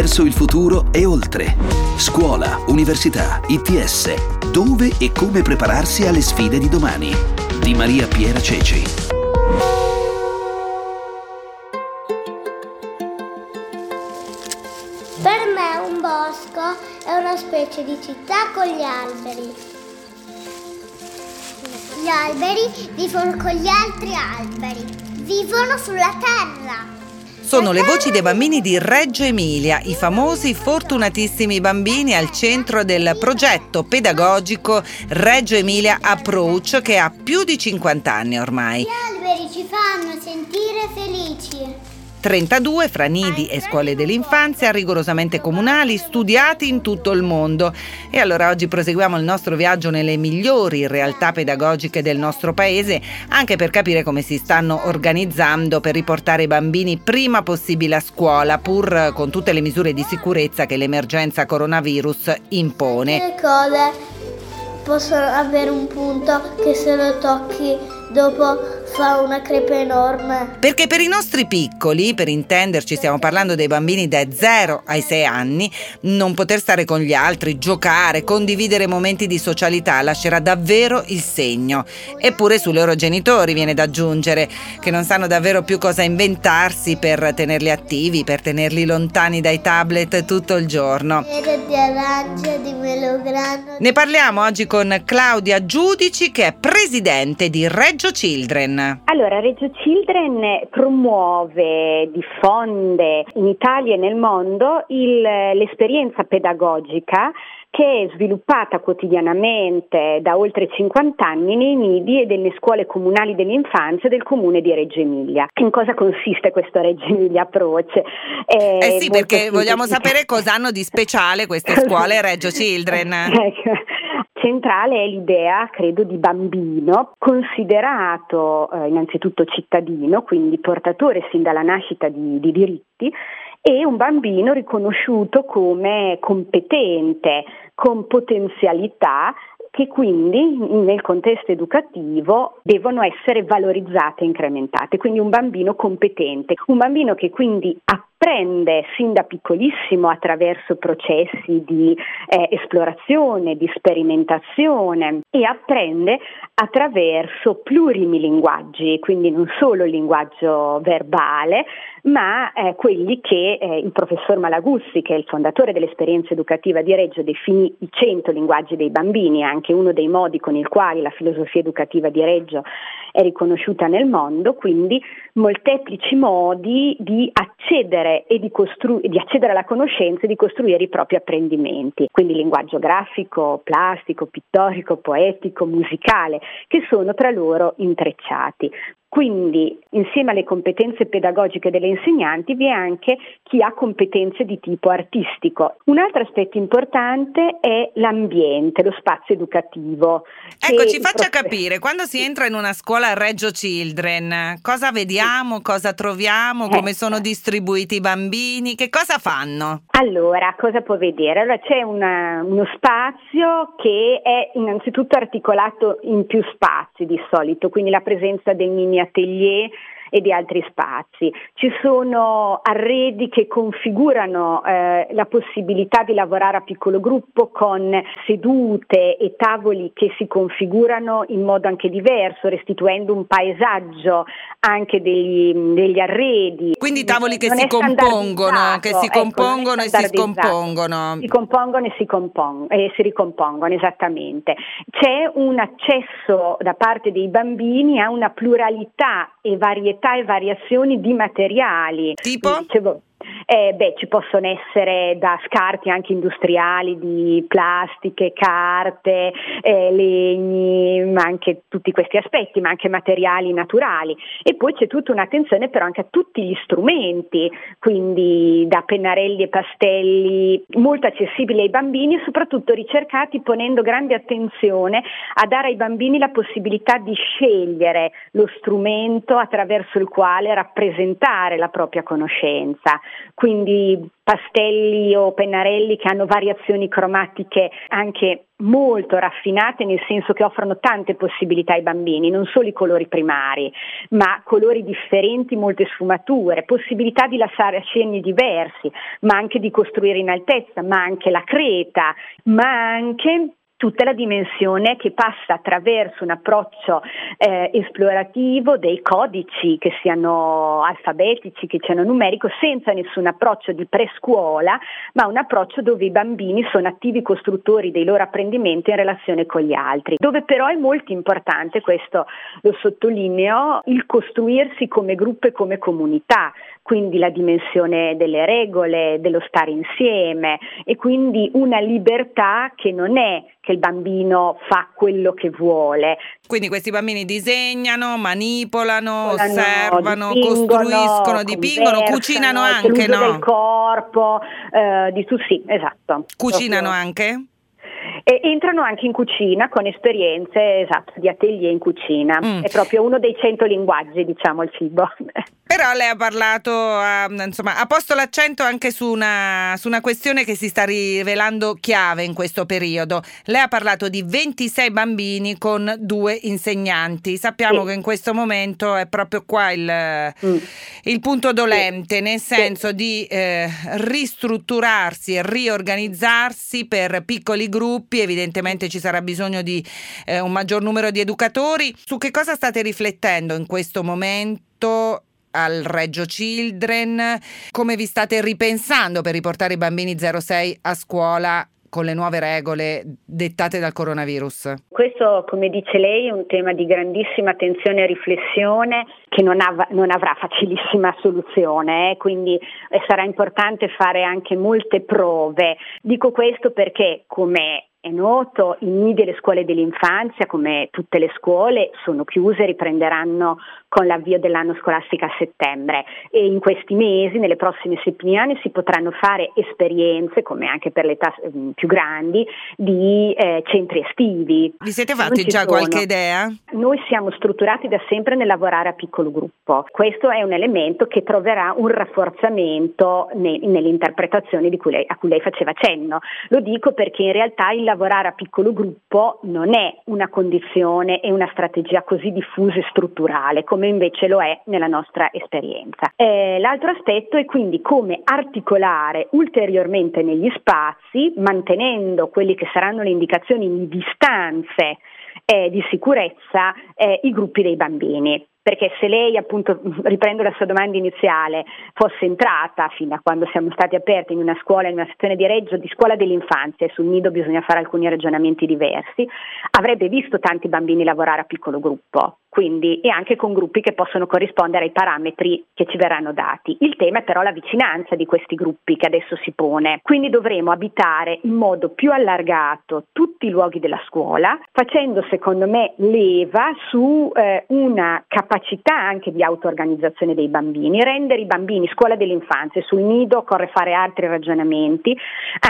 verso il futuro e oltre. Scuola, università, ITS. Dove e come prepararsi alle sfide di domani. Di Maria Piera Ceci. Per me un bosco è una specie di città con gli alberi. Gli alberi vivono con gli altri alberi, vivono sulla terra. Sono le voci dei bambini di Reggio Emilia, i famosi fortunatissimi bambini al centro del progetto pedagogico Reggio Emilia Approach che ha più di 50 anni ormai. Gli alberi ci fanno sentire felici. 32 fra nidi e scuole dell'infanzia rigorosamente comunali studiati in tutto il mondo. E allora oggi proseguiamo il nostro viaggio nelle migliori realtà pedagogiche del nostro paese, anche per capire come si stanno organizzando per riportare i bambini prima possibile a scuola, pur con tutte le misure di sicurezza che l'emergenza coronavirus impone. Le cose possono avere un punto che se lo tocchi dopo fa una crepe enorme. Perché per i nostri piccoli, per intenderci, stiamo parlando dei bambini da 0 ai 6 anni, non poter stare con gli altri, giocare, condividere momenti di socialità lascerà davvero il segno. Eppure sui loro genitori viene da aggiungere che non sanno davvero più cosa inventarsi per tenerli attivi, per tenerli lontani dai tablet tutto il giorno. di arancia, di melograno. Ne parliamo oggi con Claudia Giudici che è presidente di Reggio Reggio Children? Allora, Reggio Children promuove, diffonde in Italia e nel mondo il, l'esperienza pedagogica che è sviluppata quotidianamente da oltre 50 anni nei nidi e nelle scuole comunali dell'infanzia del comune di Reggio Emilia. In cosa consiste questo Reggio Emilia Approach? Eh, eh sì, perché vogliamo sapere cosa hanno di speciale queste scuole Reggio Children. Centrale è l'idea, credo, di bambino, considerato eh, innanzitutto cittadino, quindi portatore sin dalla nascita di, di diritti, e un bambino riconosciuto come competente, con potenzialità che quindi nel contesto educativo devono essere valorizzate e incrementate, quindi un bambino competente, un bambino che quindi apprende sin da piccolissimo attraverso processi di eh, esplorazione, di sperimentazione e apprende attraverso plurimi linguaggi, quindi non solo il linguaggio verbale, ma eh, quelli che eh, il professor Malaguzzi, che è il fondatore dell'esperienza educativa di Reggio, definì i 100 linguaggi dei bambini, anche uno dei modi con il quale la filosofia educativa di Reggio è riconosciuta nel mondo, quindi molteplici modi di accedere, e di, costru- di accedere alla conoscenza e di costruire i propri apprendimenti, quindi linguaggio grafico, plastico, pittorico, poetico, musicale, che sono tra loro intrecciati. Quindi insieme alle competenze pedagogiche delle insegnanti vi è anche chi ha competenze di tipo artistico. Un altro aspetto importante è l'ambiente, lo spazio educativo. Ecco, ci faccia prof... capire, quando si entra in una scuola a Reggio Children, cosa vediamo, cosa troviamo, come sono ecco. distribuiti i bambini, che cosa fanno? Allora, cosa può vedere? Allora, c'è una, uno spazio che è innanzitutto articolato in più spazi di solito, quindi la presenza dei mini atelier e di altri spazi. Ci sono arredi che configurano eh, la possibilità di lavorare a piccolo gruppo con sedute e tavoli che si configurano in modo anche diverso, restituendo un paesaggio anche degli, degli arredi. Quindi tavoli che si compongono, che si ecco, compongono ecco, e si scompongono. Si compongono e si, compon- e si ricompongono, esattamente. C'è un accesso da parte dei bambini a una pluralità e varietà e variazioni di materiali. Tipo? Dicevo, eh, beh, ci possono essere da scarti anche industriali di plastiche, carte, eh, legni, ma anche tutti questi aspetti, ma anche materiali naturali. E poi c'è tutta un'attenzione però anche a tutti gli strumenti, quindi da pennarelli e pastelli, molto accessibili ai bambini e soprattutto ricercati ponendo grande attenzione a dare ai bambini la possibilità di scegliere lo strumento attraverso il quale rappresentare la propria conoscenza. Quindi pastelli o pennarelli che hanno variazioni cromatiche anche molto raffinate nel senso che offrono tante possibilità ai bambini, non solo i colori primari, ma colori differenti, molte sfumature, possibilità di lasciare accegni diversi, ma anche di costruire in altezza, ma anche la creta, ma anche tutta la dimensione che passa attraverso un approccio eh, esplorativo dei codici che siano alfabetici, che siano numerico, senza nessun approccio di prescuola, ma un approccio dove i bambini sono attivi costruttori dei loro apprendimenti in relazione con gli altri, dove però è molto importante, questo lo sottolineo, il costruirsi come gruppo e come comunità, quindi la dimensione delle regole, dello stare insieme e quindi una libertà che non è che il bambino fa quello che vuole. Quindi questi bambini disegnano, manipolano, Volano, osservano, costruiscono, dipingono, cucinano anche, no? del corpo, eh, di tu sì, esatto. Cucinano proprio. anche? E entrano anche in cucina con esperienze esatto, di atelier in cucina. Mm. È proprio uno dei cento linguaggi, diciamo, il cibo. Però lei ha parlato, insomma, ha posto l'accento anche su una, su una, questione che si sta rivelando chiave in questo periodo. Lei ha parlato di 26 bambini con due insegnanti. Sappiamo sì. che in questo momento è proprio qua il, mm. il punto dolente, sì. nel senso sì. di eh, ristrutturarsi e riorganizzarsi per piccoli gruppi. Evidentemente ci sarà bisogno di eh, un maggior numero di educatori. Su che cosa state riflettendo in questo momento? al Reggio Children, come vi state ripensando per riportare i bambini 06 a scuola con le nuove regole dettate dal coronavirus? Questo, come dice lei, è un tema di grandissima attenzione e riflessione che non, av- non avrà facilissima soluzione, eh? quindi eh, sarà importante fare anche molte prove. Dico questo perché, come è noto, i nidi e le scuole dell'infanzia, come tutte le scuole, sono chiuse, riprenderanno con l'avvio dell'anno scolastico a settembre e in questi mesi, nelle prossime settimane, si potranno fare esperienze, come anche per le età mm, più grandi, di eh, centri estivi. Vi siete fatti già sono. qualche idea? Noi siamo strutturati da sempre nel lavorare a piccolo gruppo. Questo è un elemento che troverà un rafforzamento ne, nell'interpretazione cui lei, a cui lei faceva cenno. Lo dico perché in realtà il lavorare a piccolo gruppo non è una condizione e una strategia così diffusa e strutturale come invece lo è nella nostra esperienza. Eh, l'altro aspetto è quindi come articolare ulteriormente negli spazi, mantenendo quelli che saranno le indicazioni di distanze eh, di sicurezza, eh, i gruppi dei bambini perché se lei, appunto, riprendo la sua domanda iniziale, fosse entrata fino a quando siamo stati aperti in una scuola, in una sezione di Reggio, di scuola dell'infanzia, e sul nido bisogna fare alcuni ragionamenti diversi, avrebbe visto tanti bambini lavorare a piccolo gruppo, quindi, e anche con gruppi che possono corrispondere ai parametri che ci verranno dati. Il tema è però la vicinanza di questi gruppi che adesso si pone, quindi dovremo abitare in modo più allargato tutti i luoghi della scuola, facendo secondo me leva su eh, una capacità anche di auto-organizzazione dei bambini, rendere i bambini, scuola dell'infanzia, sul nido occorre fare altri ragionamenti,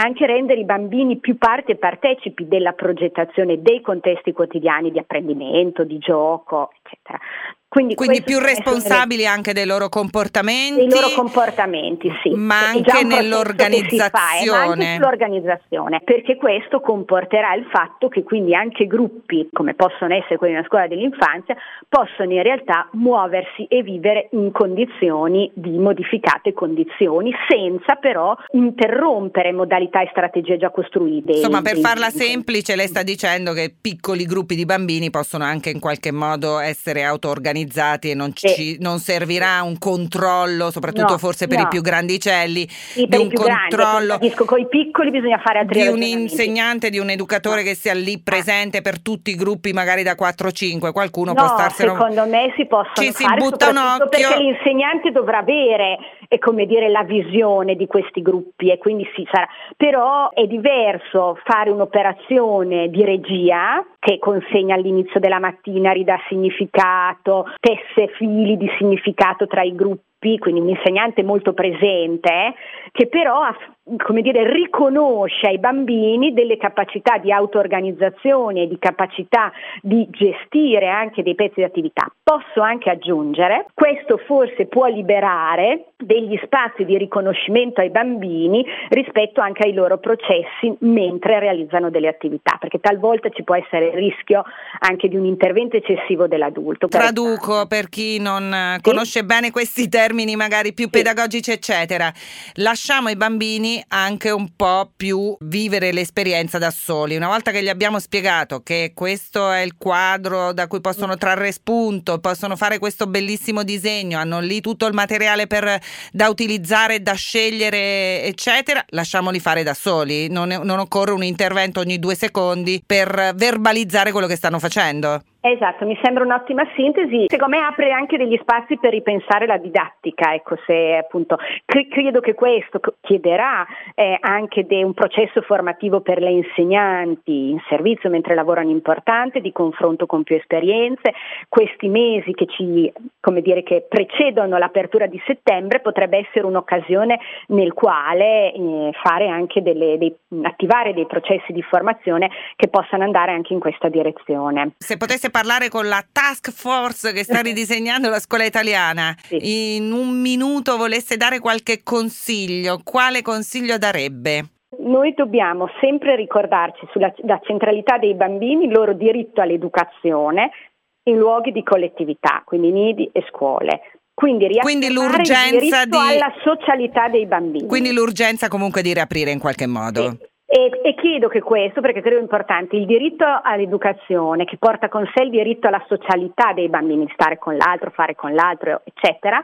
anche rendere i bambini più parte e partecipi della progettazione dei contesti quotidiani di apprendimento, di gioco, eccetera. Quindi, Quindi più responsabili anche dei loro comportamenti. Dei loro comportamenti, sì. Ma anche nell'organizzazione. Fa, ma anche sull'organizzazione, perché questo comporterà il fatto che quindi anche gruppi, come possono essere quelli della scuola dell'infanzia, possono in realtà muoversi e vivere in condizioni di modificate condizioni, senza però interrompere modalità e strategie già costruite. Insomma, per farla semplice, lei sta dicendo che piccoli gruppi di bambini possono anche in qualche modo essere auto-organizzati organizzati e non, ci, non servirà un controllo, soprattutto no, forse per no. i più grandicelli, sì, di un controllo. Grandi, con i piccoli bisogna fare altri Di un insegnante, di un educatore no. che sia lì presente per tutti i gruppi, magari da 4-5, qualcuno può starselo... secondo me si possono ci fare, si butta un occhio. perché l'insegnante dovrà avere, è come dire, la visione di questi gruppi e quindi si sarà... Però è diverso fare un'operazione di regia che consegna all'inizio della mattina, ridà significato, tesse fili di significato tra i gruppi gruppi, quindi un insegnante molto presente, che però come dire, riconosce ai bambini delle capacità di auto-organizzazione e di capacità di gestire anche dei pezzi di attività. Posso anche aggiungere, questo forse può liberare degli spazi di riconoscimento ai bambini rispetto anche ai loro processi mentre realizzano delle attività, perché talvolta ci può essere il rischio anche di un intervento eccessivo dell'adulto. Traduco per chi non sì. conosce bene questi termini magari più pedagogici eccetera. Lasciamo i bambini anche un po' più vivere l'esperienza da soli. Una volta che gli abbiamo spiegato che questo è il quadro da cui possono trarre spunto, possono fare questo bellissimo disegno, hanno lì tutto il materiale per da utilizzare, da scegliere, eccetera, lasciamoli fare da soli. Non, non occorre un intervento ogni due secondi per verbalizzare quello che stanno facendo. Esatto, mi sembra un'ottima sintesi. Secondo me apre anche degli spazi per ripensare la didattica, ecco, se appunto credo che questo chiederà eh, anche de, un processo formativo per le insegnanti in servizio mentre lavorano importante, di confronto con più esperienze. Questi mesi che ci, come dire, che precedono l'apertura di settembre potrebbe essere un'occasione nel quale eh, fare anche delle, dei, attivare dei processi di formazione che possano andare anche in questa direzione. Se potesse parlare con la task force che sta ridisegnando la scuola italiana, sì. in un minuto volesse dare qualche consiglio, quale consiglio darebbe? Noi dobbiamo sempre ricordarci sulla centralità dei bambini, il loro diritto all'educazione in luoghi di collettività, quindi nidi e scuole. Quindi, quindi l'urgenza di... alla socialità dei bambini. Quindi l'urgenza comunque di riaprire in qualche modo. Sì. E, e, chiedo che questo, perché credo importante, il diritto all'educazione che porta con sé il diritto alla socialità dei bambini, stare con l'altro, fare con l'altro, eccetera,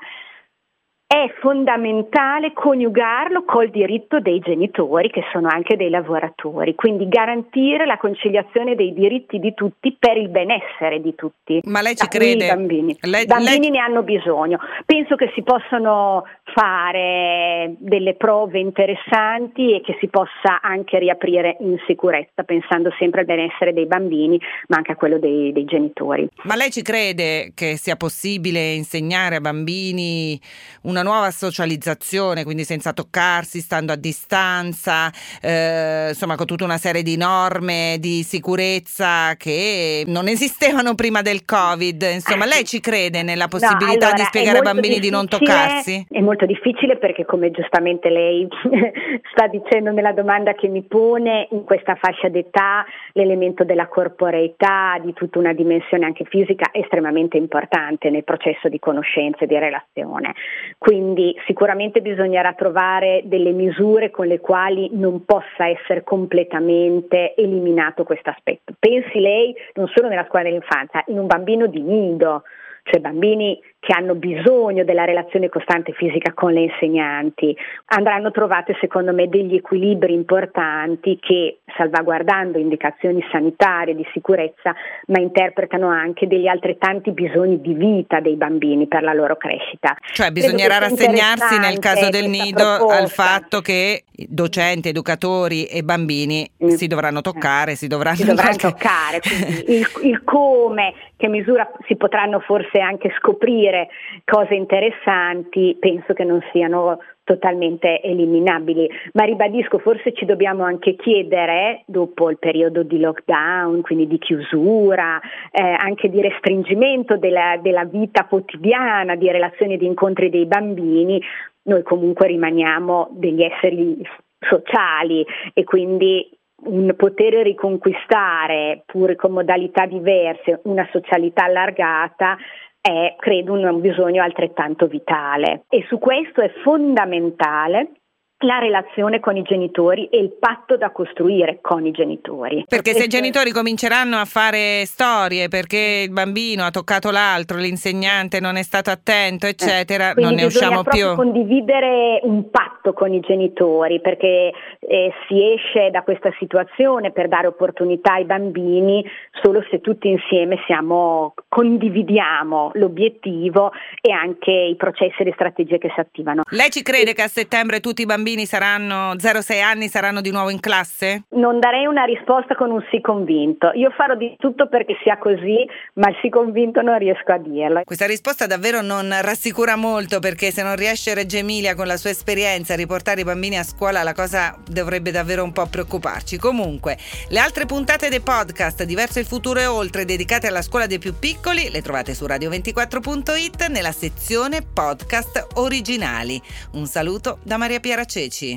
è fondamentale coniugarlo col diritto dei genitori che sono anche dei lavoratori, quindi garantire la conciliazione dei diritti di tutti per il benessere di tutti. Ma lei ci crede? I bambini, lei, bambini lei... ne hanno bisogno. Penso che si possano fare delle prove interessanti e che si possa anche riaprire in sicurezza, pensando sempre al benessere dei bambini, ma anche a quello dei, dei genitori. Ma lei ci crede che sia possibile insegnare a bambini una nuova socializzazione, quindi senza toccarsi, stando a distanza, eh, insomma con tutta una serie di norme di sicurezza che non esistevano prima del Covid. Insomma, lei ci crede nella possibilità no, allora, di spiegare ai bambini di non toccarsi? È molto difficile perché come giustamente lei sta dicendo nella domanda che mi pone, in questa fascia d'età l'elemento della corporeità, di tutta una dimensione anche fisica estremamente importante nel processo di conoscenza e di relazione. Quindi sicuramente bisognerà trovare delle misure con le quali non possa essere completamente eliminato questo aspetto. Pensi lei non solo nella scuola dell'infanzia, in un bambino di nido, cioè bambini che hanno bisogno della relazione costante fisica con le insegnanti, andranno trovate secondo me degli equilibri importanti che salvaguardando indicazioni sanitarie di sicurezza, ma interpretano anche degli altrettanti bisogni di vita dei bambini per la loro crescita. Cioè bisognerà rassegnarsi nel caso del nido proposta. al fatto che docenti, educatori e bambini mm. si dovranno toccare, si dovranno, si dovranno toccare, il, il come, che misura si potranno forse anche scoprire dire cose interessanti, penso che non siano totalmente eliminabili, ma ribadisco, forse ci dobbiamo anche chiedere, dopo il periodo di lockdown, quindi di chiusura, eh, anche di restringimento della, della vita quotidiana, di relazioni e di incontri dei bambini, noi comunque rimaniamo degli esseri sociali e quindi un poter riconquistare, pur con modalità diverse, una socialità allargata è, credo, un bisogno altrettanto vitale. E su questo è fondamentale la relazione con i genitori e il patto da costruire con i genitori. Perché se i genitori cominceranno a fare storie perché il bambino ha toccato l'altro, l'insegnante non è stato attento, eccetera, eh, non ne usciamo più. condividere un patto con i genitori perché eh, si esce da questa situazione per dare opportunità ai bambini solo se tutti insieme siamo, condividiamo l'obiettivo e anche i processi e le strategie che si attivano. Lei ci crede che a settembre tutti i bambini bambini saranno 0-6 anni saranno di nuovo in classe? Non darei una risposta con un sì convinto. Io farò di tutto perché sia così, ma il sì convinto non riesco a dirlo. Questa risposta davvero non rassicura molto perché se non riesce Reggio Emilia con la sua esperienza a riportare i bambini a scuola la cosa dovrebbe davvero un po' preoccuparci. Comunque, le altre puntate dei podcast Diverso il futuro e oltre dedicate alla scuola dei più piccoli le trovate su radio24.it nella sezione podcast originali. Un saluto da Maria Piera Ceci.